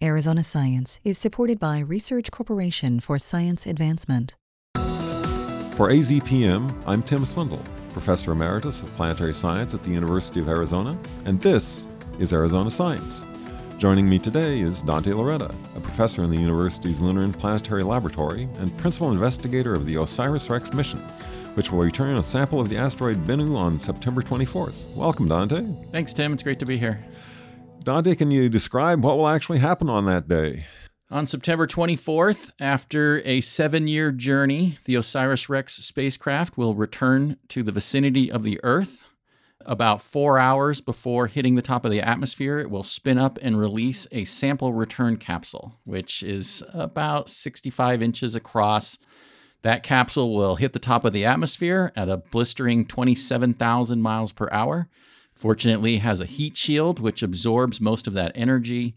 Arizona Science is supported by Research Corporation for Science Advancement. For AZPM, I'm Tim Swindle, Professor Emeritus of Planetary Science at the University of Arizona, and this is Arizona Science. Joining me today is Dante Lauretta, a professor in the university's Lunar and Planetary Laboratory and principal investigator of the OSIRIS REx mission, which will return a sample of the asteroid Bennu on September 24th. Welcome, Dante. Thanks, Tim. It's great to be here. Dante, can you describe what will actually happen on that day? On September 24th, after a seven year journey, the OSIRIS REx spacecraft will return to the vicinity of the Earth. About four hours before hitting the top of the atmosphere, it will spin up and release a sample return capsule, which is about 65 inches across. That capsule will hit the top of the atmosphere at a blistering 27,000 miles per hour Fortunately, has a heat shield which absorbs most of that energy.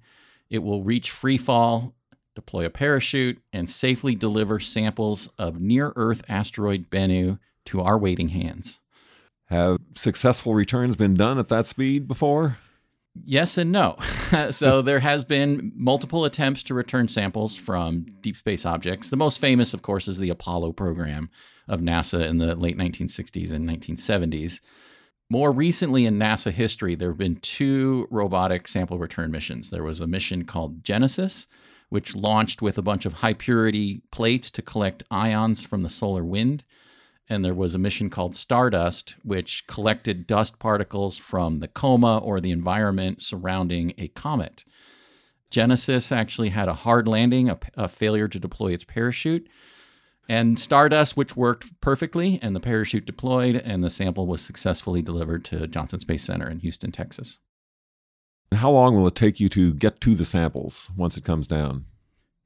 It will reach free fall, deploy a parachute, and safely deliver samples of near Earth asteroid Bennu to our waiting hands. Have successful returns been done at that speed before? Yes and no. so there has been multiple attempts to return samples from deep space objects. The most famous, of course, is the Apollo program of NASA in the late 1960s and 1970s. More recently in NASA history, there have been two robotic sample return missions. There was a mission called Genesis, which launched with a bunch of high purity plates to collect ions from the solar wind. And there was a mission called Stardust, which collected dust particles from the coma or the environment surrounding a comet. Genesis actually had a hard landing, a, a failure to deploy its parachute and Stardust, which worked perfectly, and the parachute deployed, and the sample was successfully delivered to Johnson Space Center in Houston, Texas. How long will it take you to get to the samples once it comes down?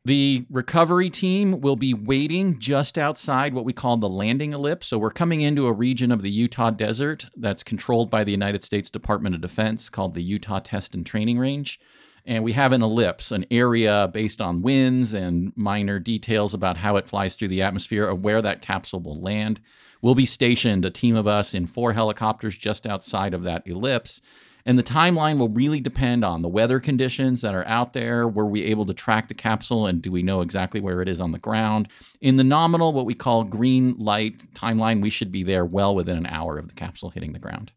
The recovery team will be waiting just outside what we call the landing ellipse. So we're coming into a region of the Utah desert that's controlled by the United States Department of Defense called the Utah Test and Training Range and we have an ellipse, an area based on winds and minor details about how it flies through the atmosphere of where that capsule will land. We'll be stationed, a team of us, in four helicopters just outside of that ellipse. And the timeline will really depend on the weather conditions that are out there. Were we able to track the capsule and do we know exactly where it is on the ground? In the nominal, what we call green light timeline, we should be there well within an hour of the capsule hitting the ground.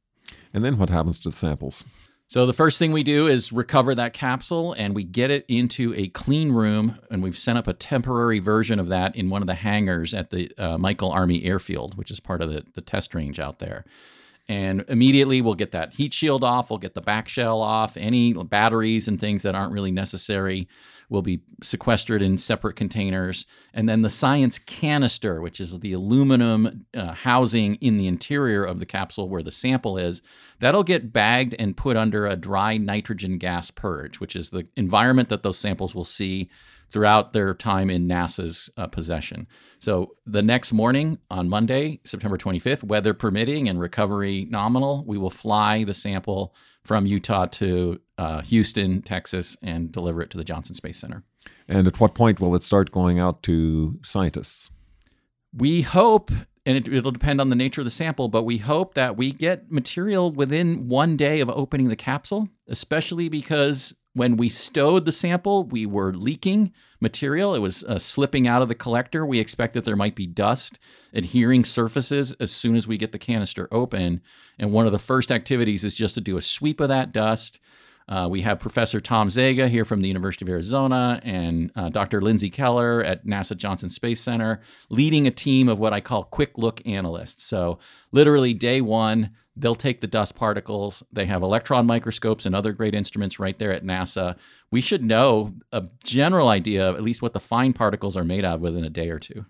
And then what happens to the samples? So the first thing we do is recover that capsule and we get it into a clean room and we've set up a temporary version of that in one of the hangars at the uh, Michael Army Airfield, which is part of the, the test range out there. And immediately we'll get that heat shield off, we'll get the back shell off, any batteries and things that aren't really necessary will be sequestered in separate containers. And then the science canister, which is the aluminum uh, housing in the interior of the capsule where the sample is, that'll get bagged and put under a dry nitrogen gas purge, which is the environment that those samples will see throughout their time in NASA's uh, possession. So the next morning on Monday, September 25th, weather permitting and recovery nominal, we will fly the sample from Utah to uh, Houston, Texas, and deliver it to the Johnson Space Center. And at what point will it start going out to scientists? We hope, and it, it'll depend on the nature of the sample, but we hope that we get material within one day of opening the capsule, especially because when we stowed the sample, we were leaking material. It was uh, slipping out of the collector. We expect that there might be dust adhering surfaces as soon as we get the canister open. And one of the first activities is just to do a sweep of that dust. Uh, we have Professor Tom Zega here from the University of Arizona and uh, Dr. Lindsay Keller at NASA Johnson Space Center leading a team of what I call quick look analysts. So, literally, day one, They'll take the dust particles. They have electron microscopes and other great instruments right there at NASA. We should know a general idea of at least what the fine particles are made of within a day or two.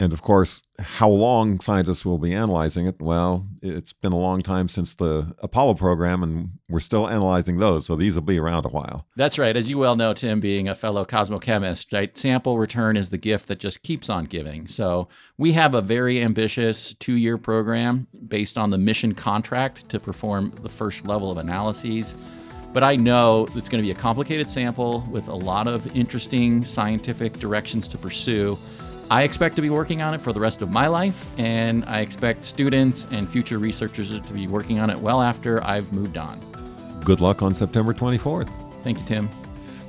And of course, how long scientists will be analyzing it? Well, it's been a long time since the Apollo program, and we're still analyzing those. So these will be around a while. That's right. As you well know, Tim, being a fellow cosmochemist, right? Sample return is the gift that just keeps on giving. So we have a very ambitious two year program based on the mission contract to perform the first level of analyses. But I know it's going to be a complicated sample with a lot of interesting scientific directions to pursue. I expect to be working on it for the rest of my life, and I expect students and future researchers to be working on it well after I've moved on. Good luck on September 24th. Thank you, Tim.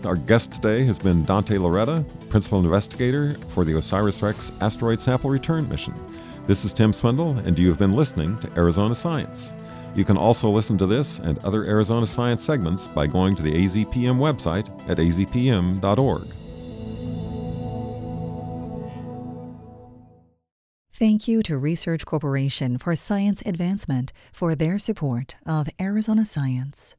Our guest today has been Dante Lauretta, Principal Investigator for the OSIRIS REx Asteroid Sample Return Mission. This is Tim Swindle, and you have been listening to Arizona Science. You can also listen to this and other Arizona Science segments by going to the AZPM website at azpm.org. Thank you to Research Corporation for Science Advancement for their support of Arizona Science.